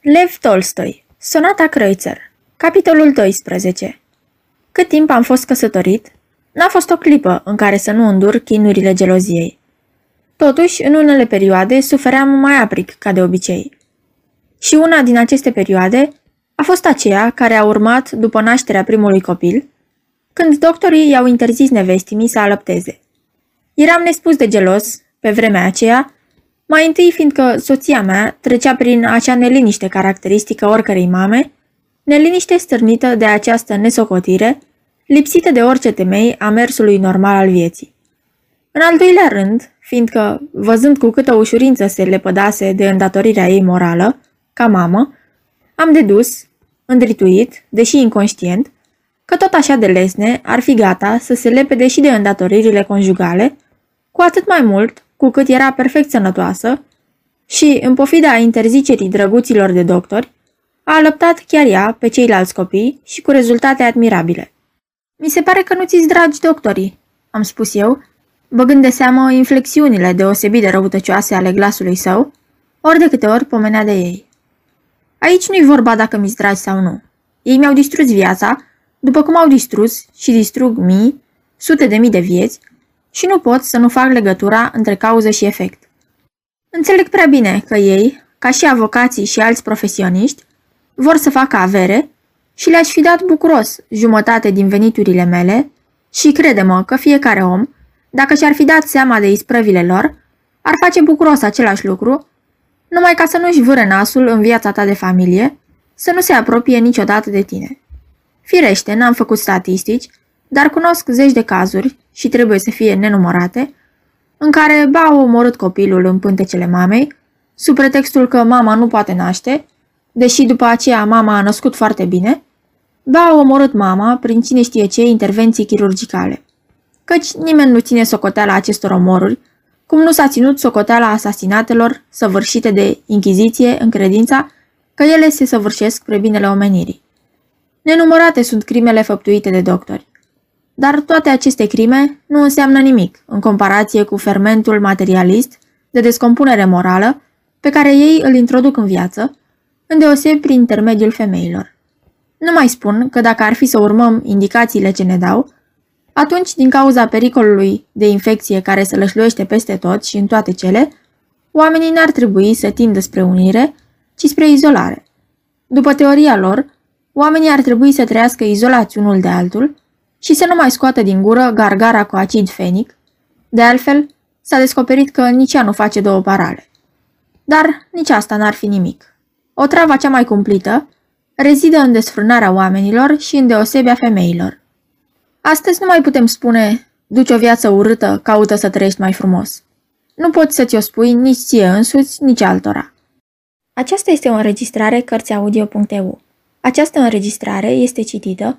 Lev Tolstoi Sonata Kreutzer Capitolul 12 Cât timp am fost căsătorit, n-a fost o clipă în care să nu îndur chinurile geloziei. Totuși, în unele perioade, sufeream mai apric ca de obicei. Și una din aceste perioade a fost aceea care a urmat după nașterea primului copil, când doctorii i-au interzis nevestimii să alăpteze. Eram nespus de gelos, pe vremea aceea, mai întâi fiindcă soția mea trecea prin acea neliniște caracteristică oricărei mame, neliniște stârnită de această nesocotire, lipsită de orice temei a mersului normal al vieții. În al doilea rând, fiindcă, văzând cu câtă ușurință se lepădase de îndatorirea ei morală, ca mamă, am dedus, îndrituit, deși inconștient, că tot așa de lesne ar fi gata să se lepede și de îndatoririle conjugale, cu atât mai mult cu cât era perfect sănătoasă și, în pofida interzicerii drăguților de doctori, a alăptat chiar ea pe ceilalți copii și cu rezultate admirabile. Mi se pare că nu ți-ți dragi doctorii, am spus eu, băgând de seamă inflexiunile deosebit de răutăcioase ale glasului său, ori de câte ori pomenea de ei. Aici nu-i vorba dacă mi-ți dragi sau nu. Ei mi-au distrus viața, după cum au distrus și distrug mii, sute de mii de vieți, și nu pot să nu fac legătura între cauză și efect. Înțeleg prea bine că ei, ca și avocații și alți profesioniști, vor să facă avere și le-aș fi dat bucuros jumătate din veniturile mele și crede-mă că fiecare om, dacă și-ar fi dat seama de isprăvile lor, ar face bucuros același lucru, numai ca să nu-și vâre nasul în viața ta de familie, să nu se apropie niciodată de tine. Firește, n-am făcut statistici, dar cunosc zeci de cazuri, și trebuie să fie nenumărate, în care ba au omorât copilul în pântecele mamei, sub pretextul că mama nu poate naște, deși după aceea mama a născut foarte bine, ba au omorât mama prin cine știe ce intervenții chirurgicale. Căci nimeni nu ține socoteala acestor omoruri, cum nu s-a ținut socoteala asasinatelor săvârșite de inchiziție în credința că ele se săvârșesc spre binele omenirii. Nenumărate sunt crimele făptuite de doctori. Dar toate aceste crime nu înseamnă nimic în comparație cu fermentul materialist de descompunere morală pe care ei îl introduc în viață, îndeoseb prin intermediul femeilor. Nu mai spun că dacă ar fi să urmăm indicațiile ce ne dau, atunci, din cauza pericolului de infecție care se lășluiește peste tot și în toate cele, oamenii n-ar trebui să tindă spre unire, ci spre izolare. După teoria lor, oamenii ar trebui să trăiască izolați unul de altul, și să nu mai scoată din gură gargara cu acid fenic. De altfel, s-a descoperit că nici ea nu face două parale. Dar nici asta n-ar fi nimic. O travă cea mai cumplită rezidă în desfrânarea oamenilor și în deosebia femeilor. Astăzi nu mai putem spune, duci o viață urâtă, caută să trăiești mai frumos. Nu poți să ți-o spui nici ție însuți, nici altora. Aceasta este o înregistrare Cărțiaudio.eu. Această înregistrare este citită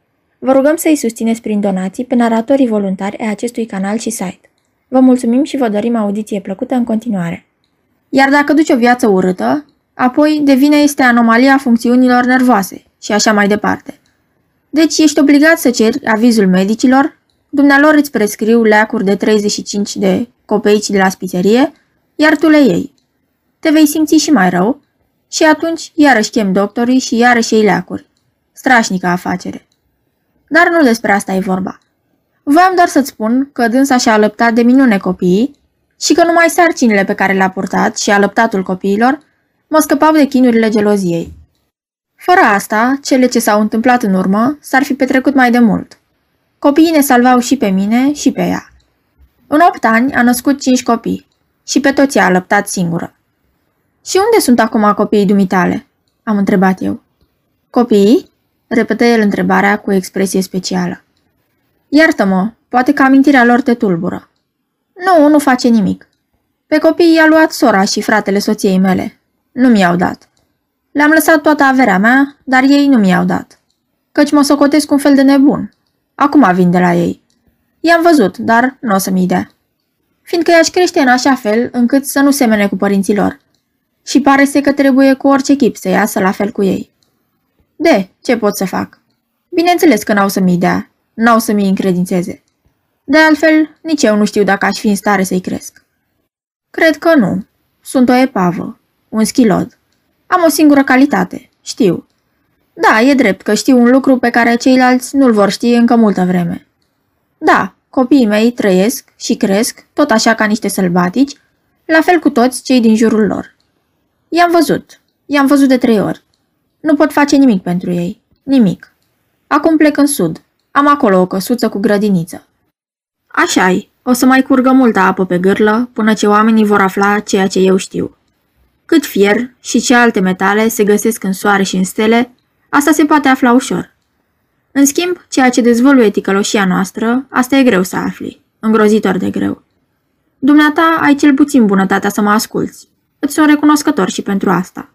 Vă rugăm să îi susțineți prin donații pe naratorii voluntari ai acestui canal și site. Vă mulțumim și vă dorim audiție plăcută în continuare. Iar dacă duci o viață urâtă, apoi devine este anomalia funcțiunilor nervoase și așa mai departe. Deci ești obligat să ceri avizul medicilor, dumnealor îți prescriu leacuri de 35 de copeici de la spiserie, iar tu le iei. Te vei simți și mai rău și atunci iarăși chem doctorii și iarăși iei leacuri. Strașnică afacere. Dar nu despre asta e vorba. Voiam doar să-ți spun că dânsa și-a alăptat de minune copiii și că numai sarcinile pe care le-a purtat și alăptatul copiilor mă scăpau de chinurile geloziei. Fără asta, cele ce s-au întâmplat în urmă s-ar fi petrecut mai de mult. Copiii ne salvau și pe mine și pe ea. În opt ani a născut cinci copii și pe toți a alăptat singură. Și unde sunt acum copiii dumitale? Am întrebat eu. Copiii? Repetă el întrebarea cu expresie specială. Iartă-mă, poate că amintirea lor te tulbură. Nu, nu face nimic. Pe copii i-a luat sora și fratele soției mele. Nu mi-au dat. Le-am lăsat toată averea mea, dar ei nu mi-au dat. căci mă socotesc un fel de nebun. Acum vin de la ei. I-am văzut, dar nu o să-mi dea. Fiindcă i-aș crește în așa fel încât să nu semene cu părinții lor. Și pare să că trebuie cu orice chip să iasă la fel cu ei. De, ce pot să fac? Bineînțeles că n-au să-mi dea, n-au să-mi încredințeze. De altfel, nici eu nu știu dacă aș fi în stare să-i cresc. Cred că nu. Sunt o epavă, un schilod. Am o singură calitate, știu. Da, e drept că știu un lucru pe care ceilalți nu-l vor ști încă multă vreme. Da, copiii mei trăiesc și cresc, tot așa ca niște sălbatici, la fel cu toți cei din jurul lor. I-am văzut. I-am văzut de trei ori. Nu pot face nimic pentru ei. Nimic. Acum plec în sud. Am acolo o căsuță cu grădiniță. Așa-i. O să mai curgă multă apă pe gârlă până ce oamenii vor afla ceea ce eu știu. Cât fier și ce alte metale se găsesc în soare și în stele, asta se poate afla ușor. În schimb, ceea ce dezvăluie ticăloșia noastră, asta e greu să afli, îngrozitor de greu. Dumneata ai cel puțin bunătatea să mă asculți. Îți sunt recunoscător și pentru asta.